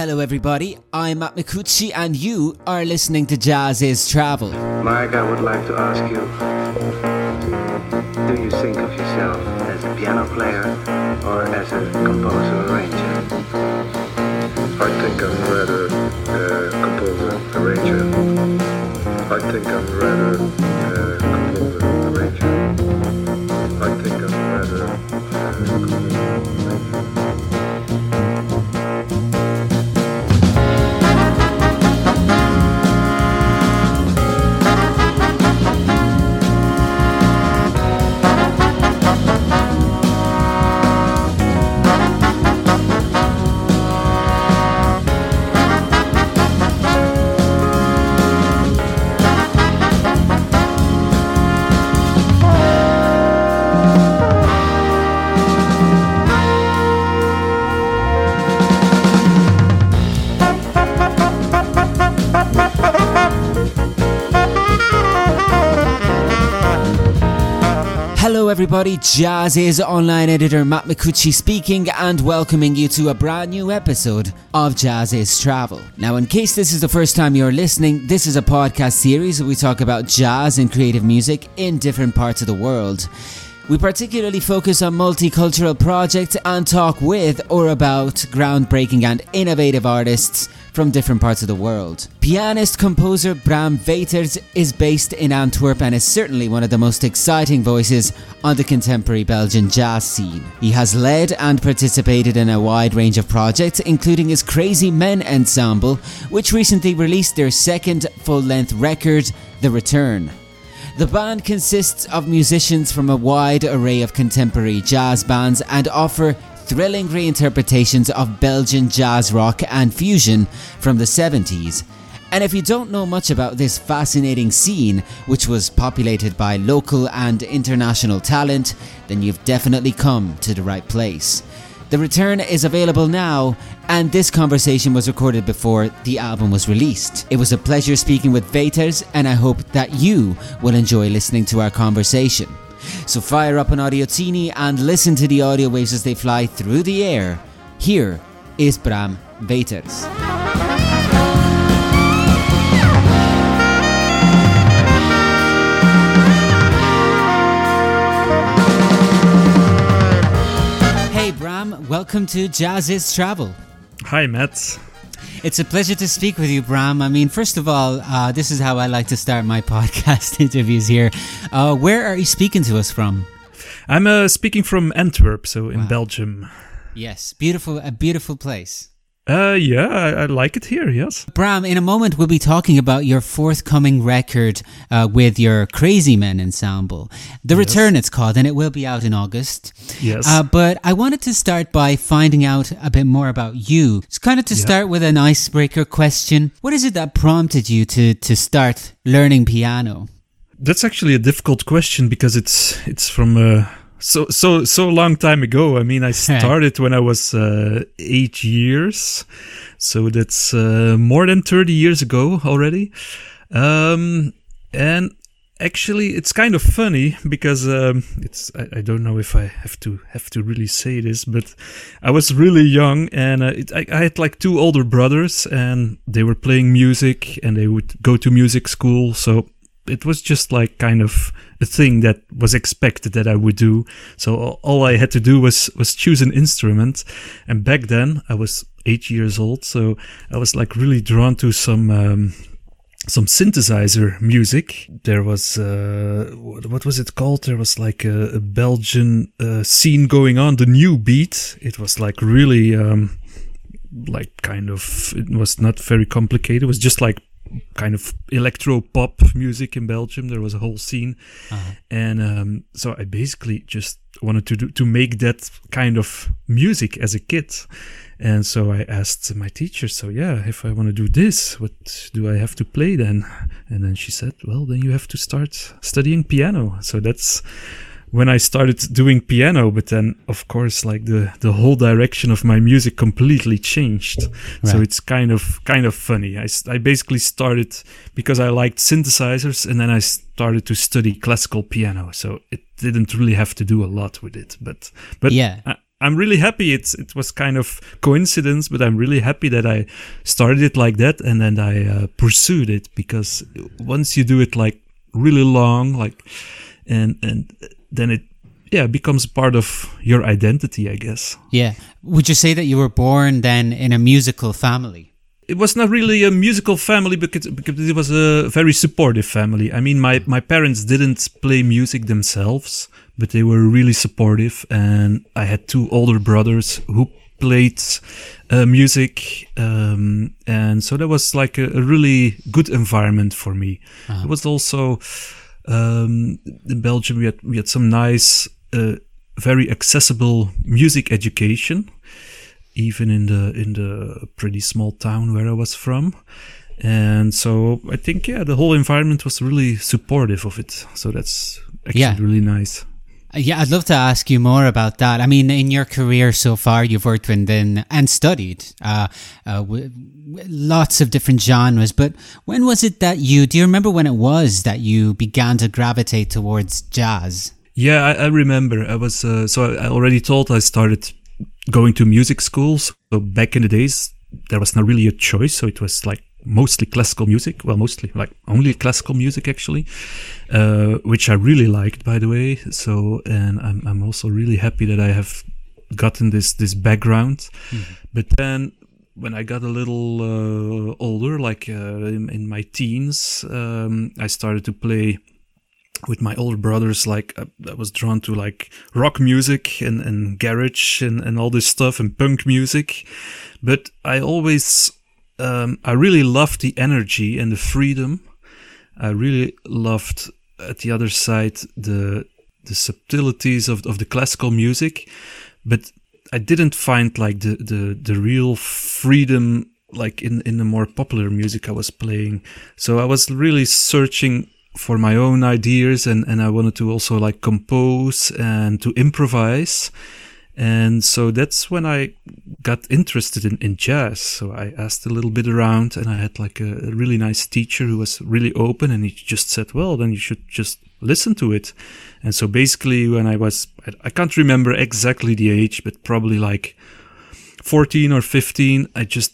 Hello, everybody. I'm Matt Micucci, and you are listening to Jazziz Travel. Mike, I would like to ask you Do you think of yourself as a piano player or as a composer everybody. Jazziz online editor Matt Micucci speaking and welcoming you to a brand new episode of Jazziz Travel. Now, in case this is the first time you're listening, this is a podcast series where we talk about jazz and creative music in different parts of the world. We particularly focus on multicultural projects and talk with or about groundbreaking and innovative artists from different parts of the world. Pianist composer Bram Weijters is based in Antwerp and is certainly one of the most exciting voices on the contemporary Belgian jazz scene. He has led and participated in a wide range of projects, including his Crazy Men ensemble, which recently released their second full length record, The Return. The band consists of musicians from a wide array of contemporary jazz bands and offer thrilling reinterpretations of Belgian jazz rock and fusion from the 70s. And if you don't know much about this fascinating scene, which was populated by local and international talent, then you've definitely come to the right place. The return is available now, and this conversation was recorded before the album was released. It was a pleasure speaking with Weijters, and I hope that you will enjoy listening to our conversation. So fire up an audio Audiotini and listen to the audio waves as they fly through the air. Here is Bram Weijters. Hey Bram, welcome to Jazziz Travel. Hi, Matt. It's a pleasure to speak with you, Bram. I mean, first of all, uh, this is how I like to start my podcast interviews here. Uh, where are you speaking to us from? I'm uh, speaking from Antwerp, so in Belgium. Yes, beautiful, a beautiful place. Uh, yeah, I, I like it here. Yes. Bram, in a moment, we'll be talking about your forthcoming record uh, with your Crazy Men ensemble. The Return, it's called, and it will be out in August. Yes. Uh, but I wanted to start by finding out a bit more about you. It's kind of to Yeah. start with an icebreaker question. What is it that prompted you to, to start learning piano? That's actually a difficult question because it's it's from uh, so so so long time ago. I mean, I started when I was uh, eight years, so that's uh, more than thirty years ago already. Um, and actually, it's kind of funny because um, it's I, I don't know if I have to have to really say this, but I was really young and uh, it, I, I had like two older brothers and they were playing music and they would go to music school, so it was just like kind of a thing that was expected that I would do. So all- I had to do was was choose an instrument, and back then I was eight years old, so I was like really drawn to some. Um, some synthesizer music. There was uh, what, what was it called? There was like a, a Belgian uh, scene going on, the new beat. It was like really um, like kind of it was not very complicated. It was just like kind of electro pop music in Belgium. There was a whole scene, and um, so I basically just wanted to do, to make that kind of music as a kid. And so I asked my teacher, so yeah, if I want to do this, what do I have to play then? And then she said, well, then you have to start studying piano. So that's when I started doing piano, but then of course, like the, the whole direction of my music completely changed. So it's kind of, kind of funny. I, I basically started because I liked synthesizers and then I started to study classical piano. So it didn't really have to do a lot with it, but, but Yeah. I, I'm really happy. It's it was kind of coincidence, but I'm really happy that I started it like that and then I uh, pursued it because once you do it like really long, like and and then it yeah becomes part of your identity, I guess. Yeah. Would you say that you were born then in a musical family? it was not really a musical family because, because it was a very supportive family. I mean, my, my parents didn't play music themselves, but they were really supportive. And I had two older brothers who played uh, music. Um, and so that was like a, a really good environment for me. Uh-huh. It was also, um, in Belgium, we had, we had some nice, uh, very accessible music education even in the in the pretty small town where I was from. And so I think yeah, the whole environment was really supportive of it. So that's actually Yeah. really nice. Yeah, I'd love to ask you more about that. I mean, in your career so far, you've worked within and studied uh, uh, w- lots of different genres. But when was it that you? Do you remember when it was that you began to gravitate towards jazz? Yeah, I, I remember. I was uh, so I already told I started going to music schools. So back in the days, there was not really a choice. So it was like mostly classical music. Well, mostly like only classical music actually, uh, which I really liked, by the way. So and I'm I'm also really happy that I have gotten this this background. But then when I got a little uh, older, like uh, in, in my teens, um, I started to play with my older brothers like I, I was drawn to like rock music and, and garage and, and all this stuff and punk music but i always um, i really loved the energy and the freedom. I really loved at the other side the the subtleties of, of the classical music. But i didn't find like the the, the real freedom like in in the more popular music i was playing. So i was really searching for my own ideas and, and I wanted to also like compose and to improvise. And so that's when I got interested in, in jazz. So I asked a little bit around and I had like a, a really nice teacher who was really open and he just said, well, then you should just listen to it. And so basically when I was, I, I can't remember exactly the age, but probably like 14 or 15, I just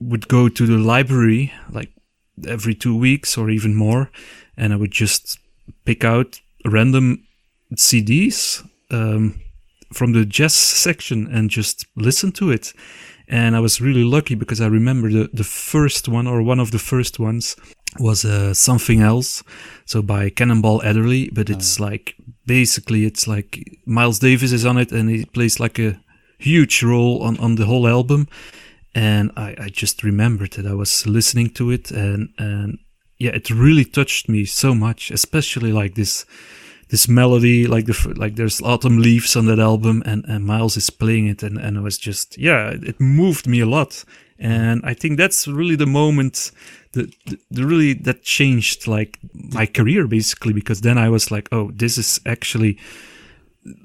would go to the library like every two weeks or even more and I would just pick out random CDs um, from the jazz section and just listen to it. And I was really lucky because I remember the, the first one or one of the first ones was uh, something else. So by Cannonball Adderley, but it's like basically it's like Miles Davis is on it and he plays like a huge role on, on the whole album. And I, I just remembered that I was listening to it and, and yeah, it really touched me so much, especially like this this melody, like the like there's autumn leaves on that album, and and Miles is playing it, and and it was just yeah, it, moved me a lot, and I think that's really the moment that the, the really that changed like my career basically because then I was like, oh, this is actually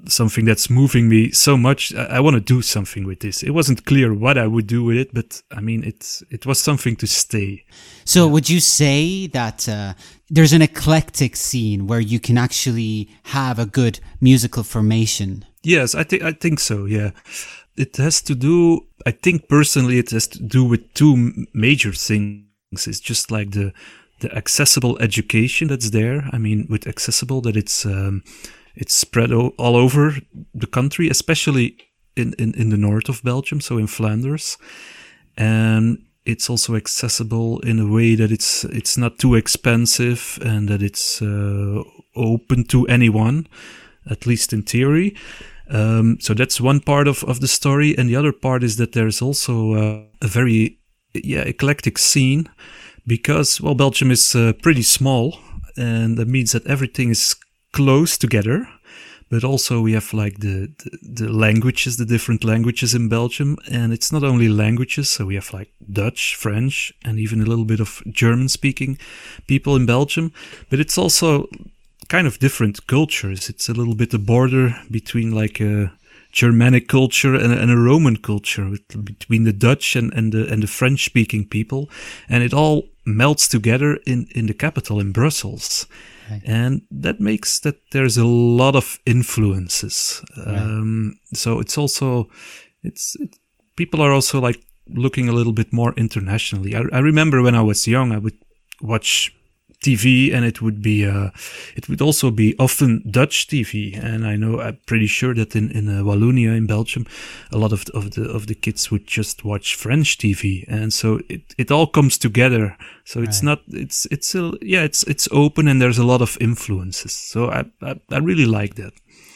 something that's moving me so much. I, I want to do something with this. It wasn't clear what I would do with it, but I mean, it it was something to stay. So, would you say that uh, there's an eclectic scene where you can actually have a good musical formation? Yes, I think I think so. Yeah, it has to do. I think personally, it has to do with two major things. It's just like the the accessible education that's there. I mean, with accessible, that it's um, it's spread o- all over the country, especially in, in in the north of Belgium, so in Flanders, and it's also accessible in a way that it's it's not too expensive and that it's uh, open to anyone, at least in theory. Um, so that's one part of, of the story, and the other part is that there's also uh, a very yeah eclectic scene because well Belgium is uh, pretty small, and that means that everything is close together. But also we have like the, the the languages, the different languages in Belgium, and it's not only languages. So we have like Dutch, French, and even a little bit of German-speaking people in Belgium. But it's also kind of different cultures. It's a little bit a border between like a Germanic culture and, and a Roman culture between the Dutch and, and the and the French speaking people, and it all melts together in, in the capital, in Brussels. And that makes that there's a lot of influences. Um, so it's also, it's, it, people are also like looking a little bit more internationally. I, I remember when I was young, I would watch TV, and it would be uh, it would also be often Dutch TV. And I know I'm pretty sure that in in uh, Wallonia in Belgium, a lot of of the of the kids would just watch French TV, and so it it all comes together. So it's Right. not it's it's a, yeah it's it's open and there's a lot of influences. So I I, I really like that.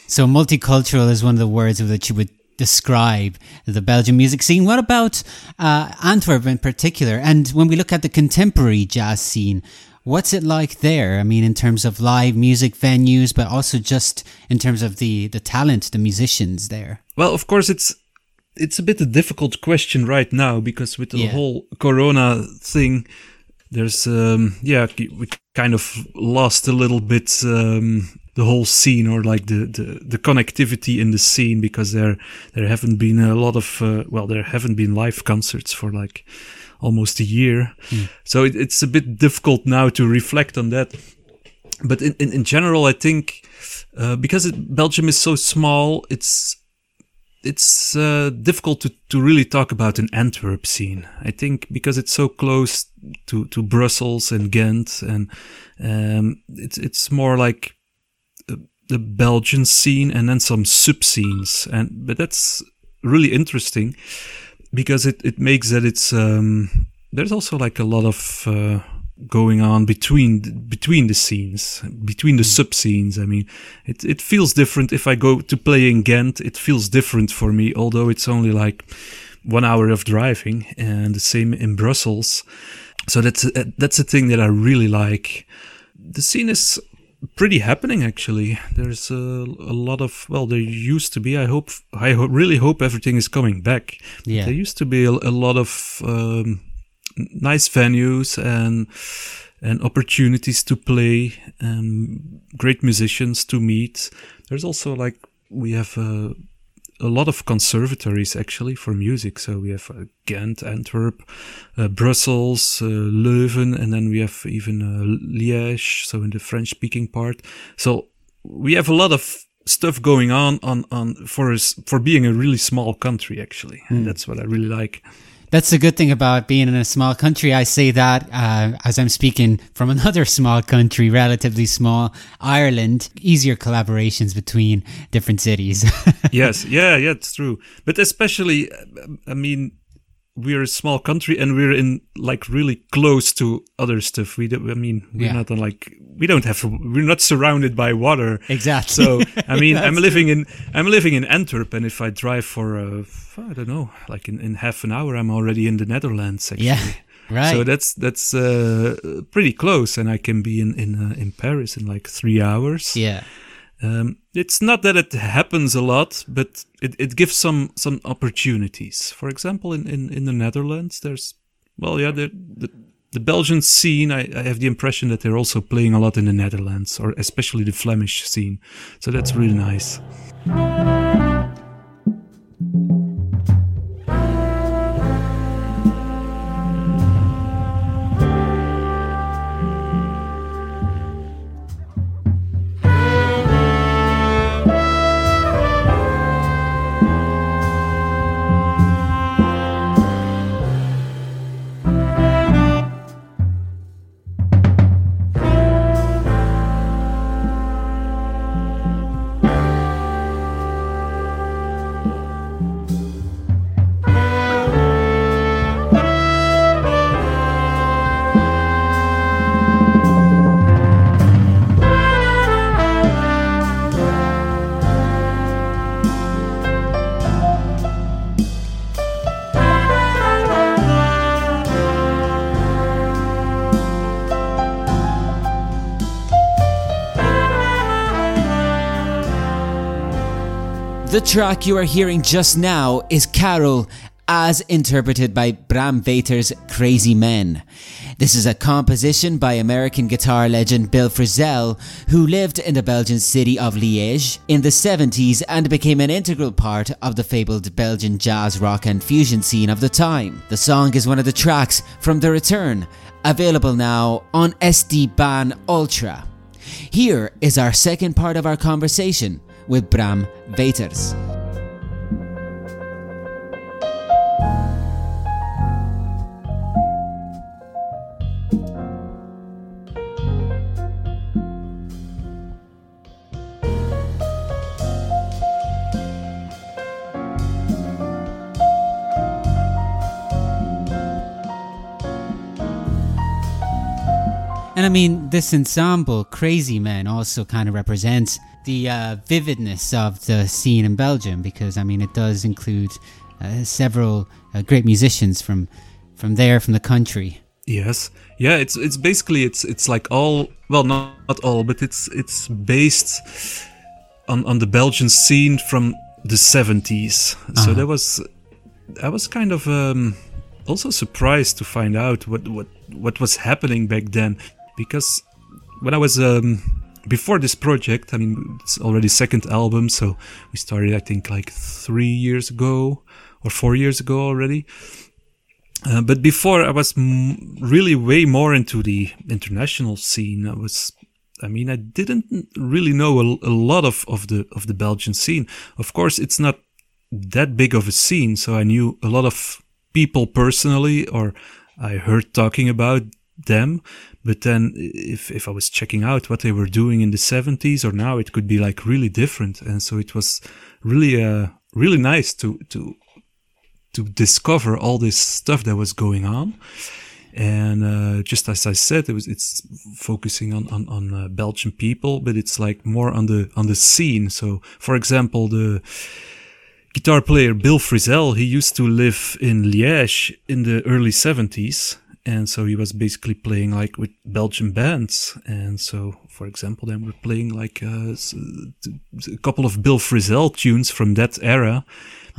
So multicultural is one of the words that you would describe the Belgian music scene. What about uh, Antwerp in particular? And when we look at the contemporary jazz scene, what's it like there? I mean, in terms of live music venues, but also just in terms of the the talent, the musicians there. Well, of course, it's it's a bit a difficult question right now because with the Yeah. whole Corona thing, there's um, yeah, we kind of lost a little bit um, the whole scene or like the, the the connectivity in the scene because there there haven't been a lot of uh, well there haven't been live concerts for like almost a year, so it, it's a bit difficult now to reflect on that. But in, in, in general, I think uh, because it, Belgium is so small, it's it's uh, difficult to, to really talk about an Antwerp scene. I think because it's so close to, to Brussels and Ghent, and um, it's it's more like uh, the Belgian scene and then some sub scenes, and but that's really interesting because it, it makes that it's um, there's also like a lot of uh, going on between between the scenes between the sub scenes i mean it, it feels different. If i go to play in ghent it feels different for me although it's only like one hour of driving and the same in brussels. So that's a, that's a thing that i really like. The scene is pretty happening actually. There's a, a lot of well there used to be i hope i ho- really hope everything is coming back. Yeah. there used to be a, a lot of um, nice venues and and opportunities to play um, great musicians to meet. There's also like we have uh, a lot of conservatories actually for music. So we have uh, Ghent, Antwerp, uh, Brussels, uh, Leuven, and then we have even uh, Liège, so in the French speaking part. So we have a lot of stuff going on on on for us for being a really small country actually. And that's what I really like. That's the good thing about being in a small country. I say that uh, as I'm speaking from another small country, relatively small, Ireland. Easier collaborations between different cities. yes, yeah, yeah, it's true. But especially, uh, I mean, we're a small country and we're in like really close to other stuff. We do, I mean, we're Yeah. not on like we don't have we're not surrounded by water. Exactly. So I mean, I'm living in I'm living in Antwerp, and if I drive for uh, I don't know, like in, in half an hour, I'm already in the Netherlands. Actually. yeah, right. So that's that's uh, pretty close, and I can be in in uh, in Paris in like three hours. yeah. Um, it's not that it happens a lot, but it, it gives some some opportunities. For example, in, in, in the Netherlands, there's well, yeah, the the, the Belgian scene. I, I have the impression that they're also playing a lot in the Netherlands, or especially the Flemish scene. So that's really nice. The track you are hearing just now is Carol, as interpreted by Bram Weijters' Crazy Men. This is a composition by American guitar legend Bill Frisell, who lived in the Belgian city of Liège in the 70s and became an integral part of the fabled Belgian jazz, rock, and fusion scene of the time. The song is one of the tracks from The Return, available now on Sdban Ultra. Here is our second part of our conversation with Bram Weijters. And I mean, this ensemble, Crazy Men, also kind of represents the uh, vividness of the scene in Belgium because, I mean, it does include uh, several uh, great musicians from from there, from the country. Yes, yeah. It's it's basically it's it's like all well, not, not all, but it's it's based on on the Belgian scene from the 70s. So Uh-huh. that was I was kind of um, also surprised to find out what what what was happening back then because when I was um, before this project, I mean it's already second album, so we started I think like three years ago or four years ago already. Uh, but before I was m- really way more into the international scene. I was, I mean, I didn't really know a, a lot of, of the of the Belgian scene. Of course, it's not that big of a scene, so I knew a lot of people personally, or I heard talking about them. But then, if if I was checking out what they were doing in the seventies or now, it could be like really different, and so it was really uh really nice to to to discover all this stuff that was going on. And uh, just as I said, it was it's focusing on on, on uh, Belgian people, but it's like more on the on the scene. So, for example, the guitar player Bill Frisell, he used to live in Liège in the early 70s. And so he was basically playing like with Belgian bands. And so, for example, then we're playing like a, t- a couple of Bill Frisell tunes from that era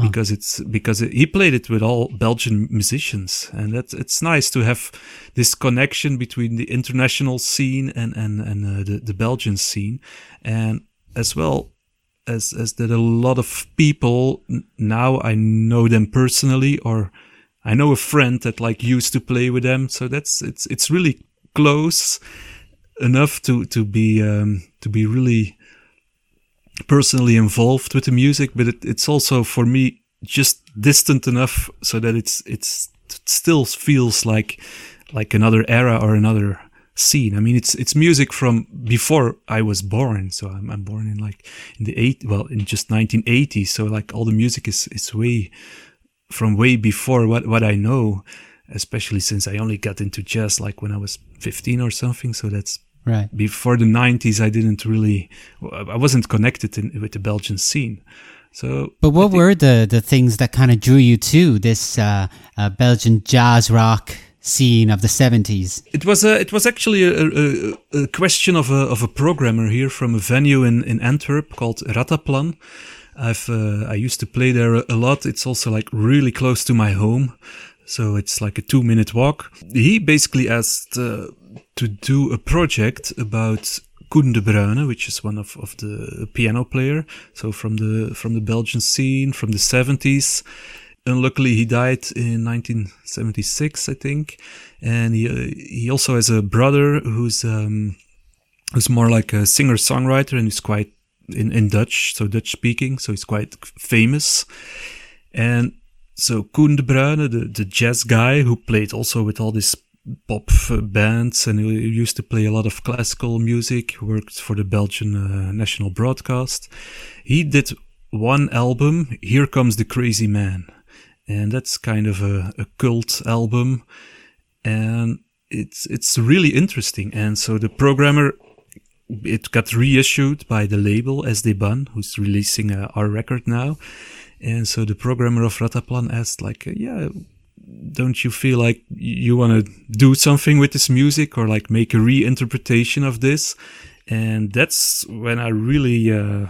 because it's because he played it with all Belgian musicians, and that's it's nice to have this connection between the international scene and and and uh, the the Belgian scene, and as well as as that a lot of people now I know them personally or I know a friend that like used to play with them, so that's it's it's really close enough to to be um, to be really personally involved with the music, but it, it's also for me just distant enough so that it's it's it still feels like like another era or another scene. I mean, it's it's music from before I was born. So I'm, I'm born in like in the eight well in just 1980. So like all the music is is way from way before what what I know. Especially since I only got into jazz like when I was 15 or something. So that's Right. before the 90s i didn't really i wasn't connected in, with the belgian scene so But what were the, the things that kind of drew you to this uh, uh, Belgian jazz rock scene of the 70s? it was a, it was actually a, a, a question of a, of a programmer here from a venue in, in antwerp called rataplan i've uh, i used to play there a, lot. It's also like really close to my home so it's like a two minute walk. He basically asked uh, to do a project about Koen de Bruyne, which is one of, of the piano player, so from the from the Belgian scene from the 70s. Unluckily, he died in 1976, I think, and he uh, he also has a brother who's um, who's more like a singer songwriter and he's quite in, in Dutch, so Dutch speaking, so he's quite famous. And so Koen de Bruyne, the, the jazz guy who played also with all these pop uh, bands and he used to play a lot of classical music, worked for the Belgian uh, national broadcast. He did one album, Here Comes the Crazy Man. And that's kind of a, a cult album. And it's, it's really interesting. And so the programmer it got reissued by the label Sdban, who's releasing uh, our record now. And so the programmer of Rataplan asked, like, yeah, don't you feel like you want to do something with this music or like make a reinterpretation of this? And that's when I really uh,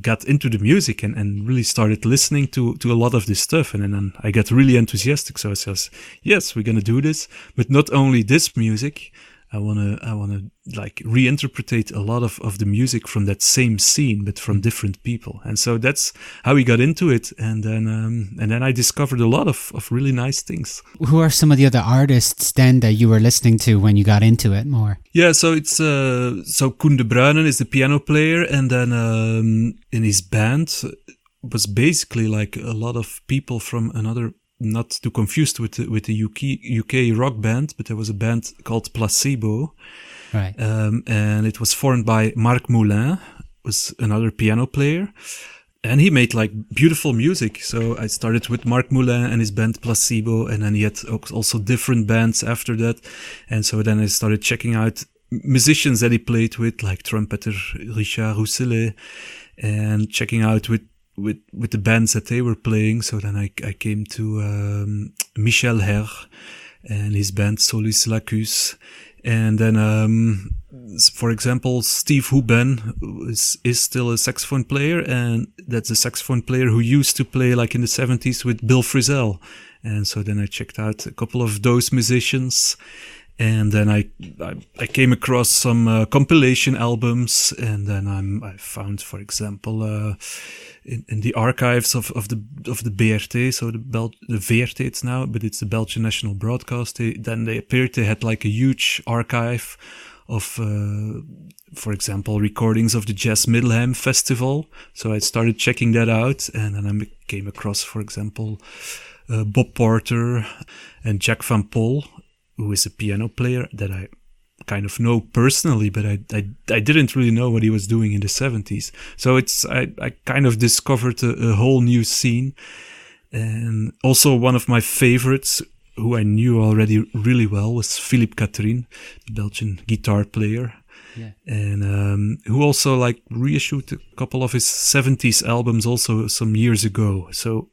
got into the music and, and really started listening to, to a lot of this stuff. And then I got really enthusiastic. So I says, yes, we're going to do this, but not only this music. I wanna I wanna like reinterpretate a lot of, of the music from that same scene, but from different people. And so that's how we got into it. And then um, and then I discovered a lot of, of really nice things. Who are some of the other artists then that you were listening to when you got into it more? Yeah, so it's uh, so Koen de is the piano player, and then um, in his band was basically like a lot of people from another not to confused with the, with the UK UK rock band, but there was a band called Placebo, right? Um, and it was formed by Marc Moulin, was another piano player, and he made like beautiful music. So I started with Marc Moulin and his band Placebo, and then he had also different bands after that, and so then I started checking out musicians that he played with, like trumpeter Richard Rousselet, and checking out with with with the bands that they were playing. So then I I came to um, Michel Herr and his band Solis Lacus, and then um, for example Steve Houben is is still a saxophone player, and that's a saxophone player who used to play like in the seventies with Bill Frisell, and so then I checked out a couple of those musicians and then I I, I came across some uh, compilation albums, and then I'm I found, for example, uh, in, in the archives of, of the of the BRT, so the Bel the VRT it's now, but it's the Belgian National Broadcast. They, then they appeared they had like a huge archive of, uh, for example, recordings of the Jazz Middelheim Festival. So I started checking that out, and then I came across, for example. Uh, Bob Porter and Jack Van Poll, who is a piano player that I kind of know personally, but I, I, I didn't really know what he was doing in the 70s. So it's, I, I kind of discovered a, a whole new scene. And also one of my favorites, who I knew already really well, was Philippe Catherine, the Belgian guitar player. Yeah. And um, who also like reissued a couple of his 70s albums also some years ago. So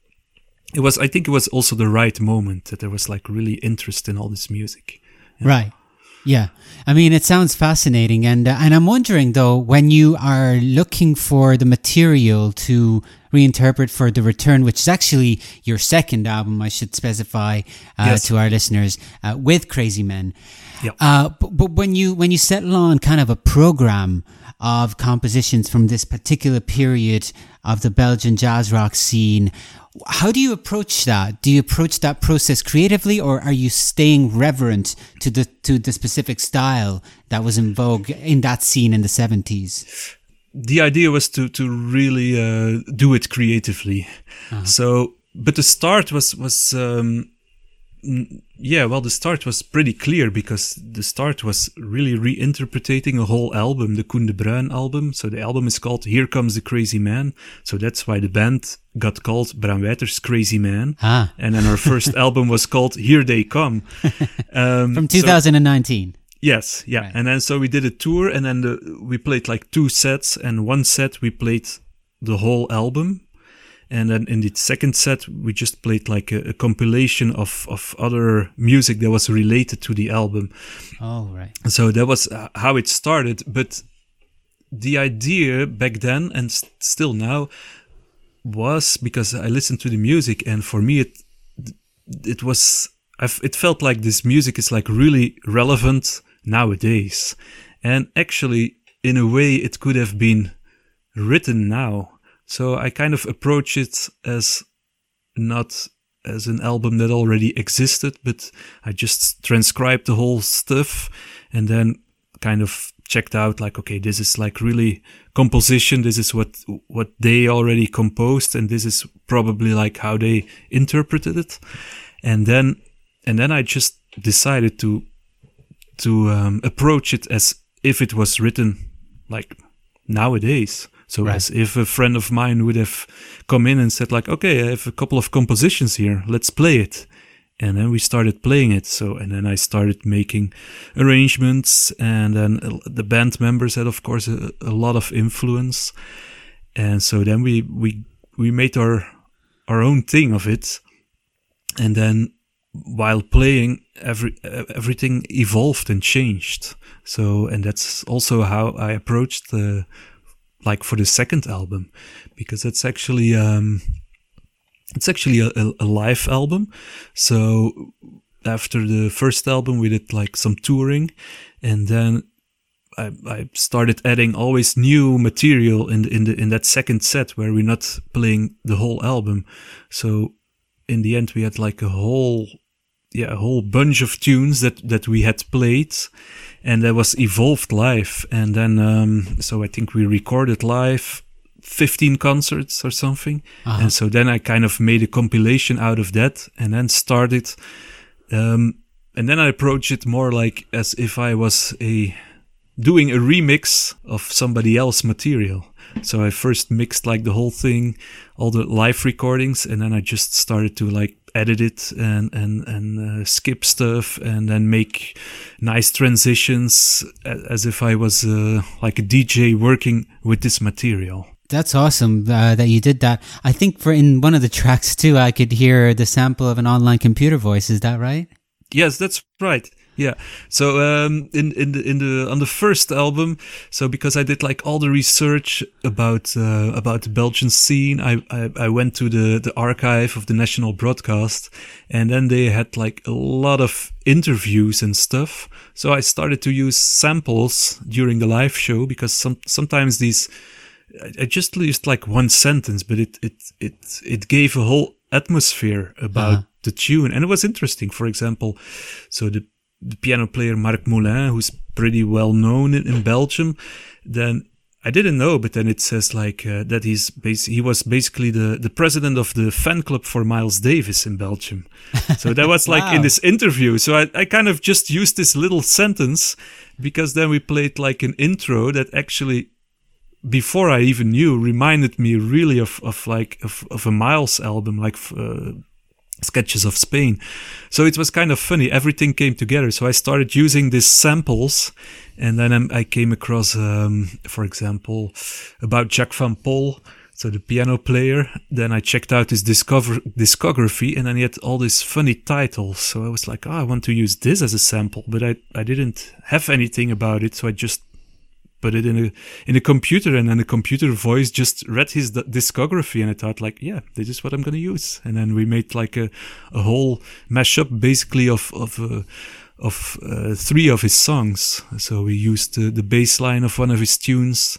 it was i think it was also the right moment that there was like really interest in all this music. Right. Yeah. I mean it sounds fascinating. And uh, and i'm wondering though when you are looking for the material to reinterpret for the return which is actually your second album i should specify uh, yes. to our listeners uh, with crazy men. Yep. Uh, but, but when you when you settle on kind of a program of compositions from this particular period of the belgian jazz rock scene how do you approach that? Do you approach that process creatively, or are you staying reverent to the to the specific style that was in vogue in that scene in the seventies? The idea was to to really uh, do it creatively. Uh-huh. So, but the start was was um, yeah, well, the start was pretty clear because the start was really reinterpreting a whole album, the Koen de Bruyne album. So the album is called Here Comes the Crazy Man. So that's why the band got called Bram Weijters' Crazy Man. Ah. And then our first album was called Here They Come. Um, From 2019. So, yes, yeah. Right. And then so we did a tour and then the, we played like two sets and one set we played the whole album and then in the second set we just played like a, a, compilation of of other music that was related to the album. Oh right. So that was uh, how it started but the idea back then and st- still now was because i listened to the music and for me it it was I've, it felt like this music is like really relevant nowadays. And actually in a way it could have been written now so I kind of approach it as not as an album that already existed, but I just transcribed the whole stuff and then kind of checked out like, okay, this is like really composition. This is what, what they already composed. And this is probably like how they interpreted it. And then, and then I just decided to, to um, approach it as if it was written like nowadays. So right. as if a friend of mine would have come in and said like, okay, I have a couple of compositions here. Let's play it. And then we started playing it. So, and then I started making arrangements and then the band members had, of course, a, a lot of influence. And so then we, we, we made our, our own thing of it. And then while playing, every, everything evolved and changed. So, and that's also how I approached the, like for the second album because it's actually um, it's actually a, a, live album. So after the first album, we did like some touring, and then I, I started adding always new material in the, in the in that second set where we're not playing the whole album. So in the end, we had like a whole yeah a whole bunch of tunes that that we had played, and that was evolved live. And then um, so I think we recorded live 15 concerts or something. Uh-huh. And so then I kind of made a compilation out of that and then started. Um, and then I approached it more like as if I was a doing a remix of somebody else material. So I first mixed like the whole thing, all the live recordings, and then I just started to like edit it and and and uh, skip stuff, and then make nice transitions as if I was uh, like a DJ working with this material. That's awesome uh, that you did that. I think for in one of the tracks too, I could hear the sample of an online computer voice. Is that right? Yes, that's right. Yeah. So um, in in the in the on the first album, so because I did like all the research about uh, about the Belgian scene, I, I I went to the the archive of the National Broadcast, and then they had like a lot of interviews and stuff. So I started to use samples during the live show because some sometimes these I- just used like one sentence, but it it it it gave a whole atmosphere about Uh-huh. the tune, and it was interesting. For example, so the, the piano player Marc Moulin, who's pretty well known in, in Belgium, then I didn't know, but then it says like uh, that he's bas- he was basically the the president of the fan club for Miles Davis in Belgium. So that was like in this interview. So I, I kind of just used this little sentence because then we played like an intro that actually before I even knew, reminded me really of, of like of, of a Miles album, like uh, Sketches of Spain. So it was kind of funny. Everything came together. So I started using these samples, and then I'm- came across, um, for example, about Jack Van Poll. So the piano player. Then I checked out his discover discography, and then he had all these funny titles. So I was like, "Oh, I want to use this as a sample," but I I didn't have anything about it, so I just put it in a in a computer and then the computer voice just read his discography and I thought like yeah this is what I'm gonna use. And then we made like a, a whole mashup basically of of uh, of uh, three of his songs. So we used uh, the bass line of one of his tunes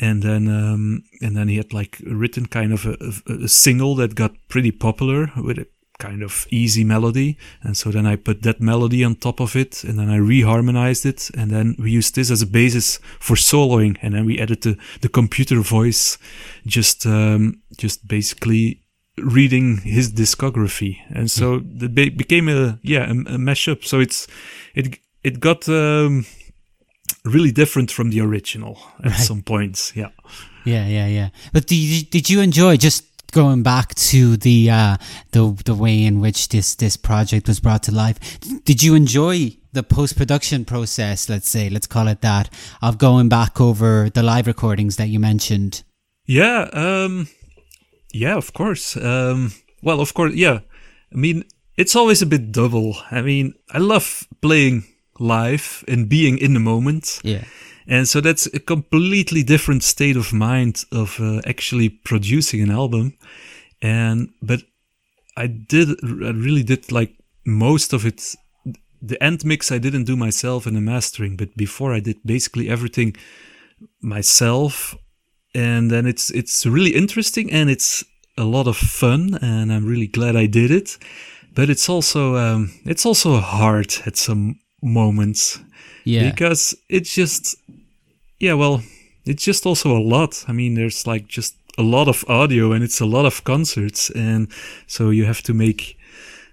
and then um, and then he had like written kind of a, a, a single that got pretty popular with a kind of easy melody and so then I put that melody on top of it and then I reharmonized it and then we used this as a basis for soloing and then we added the, the computer voice just um, just basically reading his discography and so it be- became a yeah a, a mashup so it's it it got um, really different from the original at Right. some points yeah Yeah, yeah, yeah. But did you, did you enjoy just going back to the uh, the the way in which this this project was brought to life? Did you enjoy the post production process? Let's say, let's call it that, of going back over the live recordings that you mentioned. Yeah, um yeah, of course. Um well, of course, yeah. I mean, it's always a bit double. I mean, I love playing live and being in the moment. Yeah. And so that's a completely different state of mind of uh, actually producing an album. And but I did I really did like most of it the end mix I didn't do myself and the mastering, but before I did basically everything myself and then it's it's really interesting and it's a lot of fun and I'm really glad I did it. But it's also um, it's also hard at some moments Yeah. because it's just yeah well it's just also a lot i mean there's like just a lot of audio and it's a lot of concerts and so you have to make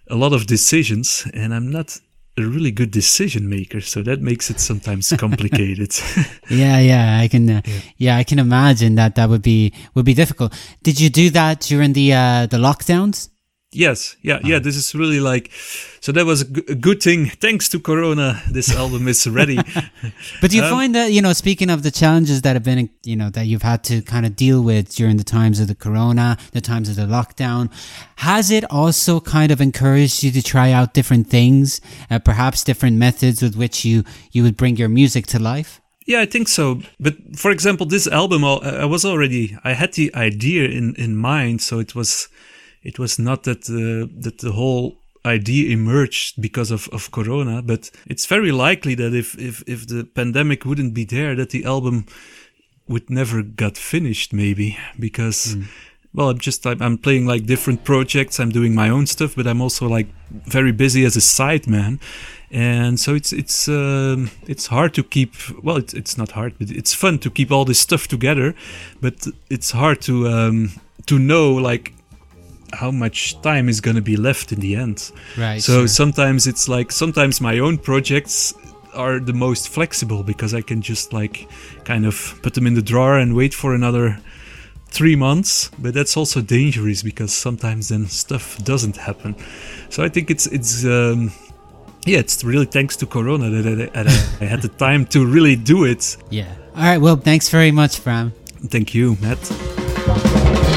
a lot of decisions and i'm not a really good decision maker so that makes it sometimes complicated Yeah, yeah, I can. Uh, yeah. I can imagine that that would be would be difficult. Did you do that during the uh, the lockdowns? Yes yeah yeah this is really like so that was a g- a good thing thanks to corona this album is ready But do you Um, find that you know, speaking of the challenges that have been, you know, that you've had to kind of deal with during the times of the corona, the times of the lockdown, has it also kind of encouraged you to try out different things, uh, perhaps different methods with which you you would bring your music to life? Yeah, I think so. But for example, this album, I I was already, I had the idea in, in mind. So it was, it was not that the, that the whole idea emerged because of, of Corona, but it's very likely that if, if, if the pandemic wouldn't be there, that the album would never got finished, maybe because. Mm. Well, I'm just I'm playing like different projects. I'm doing my own stuff, but I'm also like very busy as a sideman and so it's it's um, it's hard to keep. Well, it's it's not hard, but it's fun to keep all this stuff together, but it's hard to um, to know like how much time is going to be left in the end. Right. So sure. sometimes it's like sometimes my own projects are the most flexible because I can just like kind of put them in the drawer and wait for another three months. But that's also dangerous because sometimes then stuff doesn't happen. So I think it's it's um, yeah, it's really thanks to Corona that I, that I had the time to really do it. Yeah. All right. Well, thanks very much, Bram. Thank you, Matt.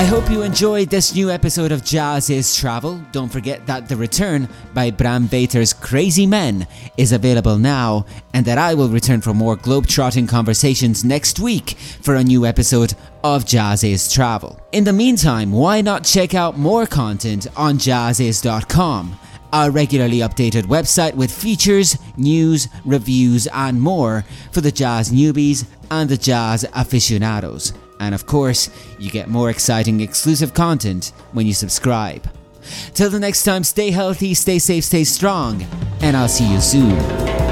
I hope you enjoyed this new episode of Jazziz Travel. Don't forget that The Return by Bram Weijters' Crazy Men is available now, and that I will return for more globe-trotting conversations next week for a new episode of Jazziz Travel. In the meantime, why not check out more content on jazziz.com? our regularly updated website with features, news, reviews, and more for the jazz newbies and the jazz aficionados. And of course, you get more exciting exclusive content when you subscribe. Till the next time, stay healthy, stay safe, stay strong, and I'll see you soon.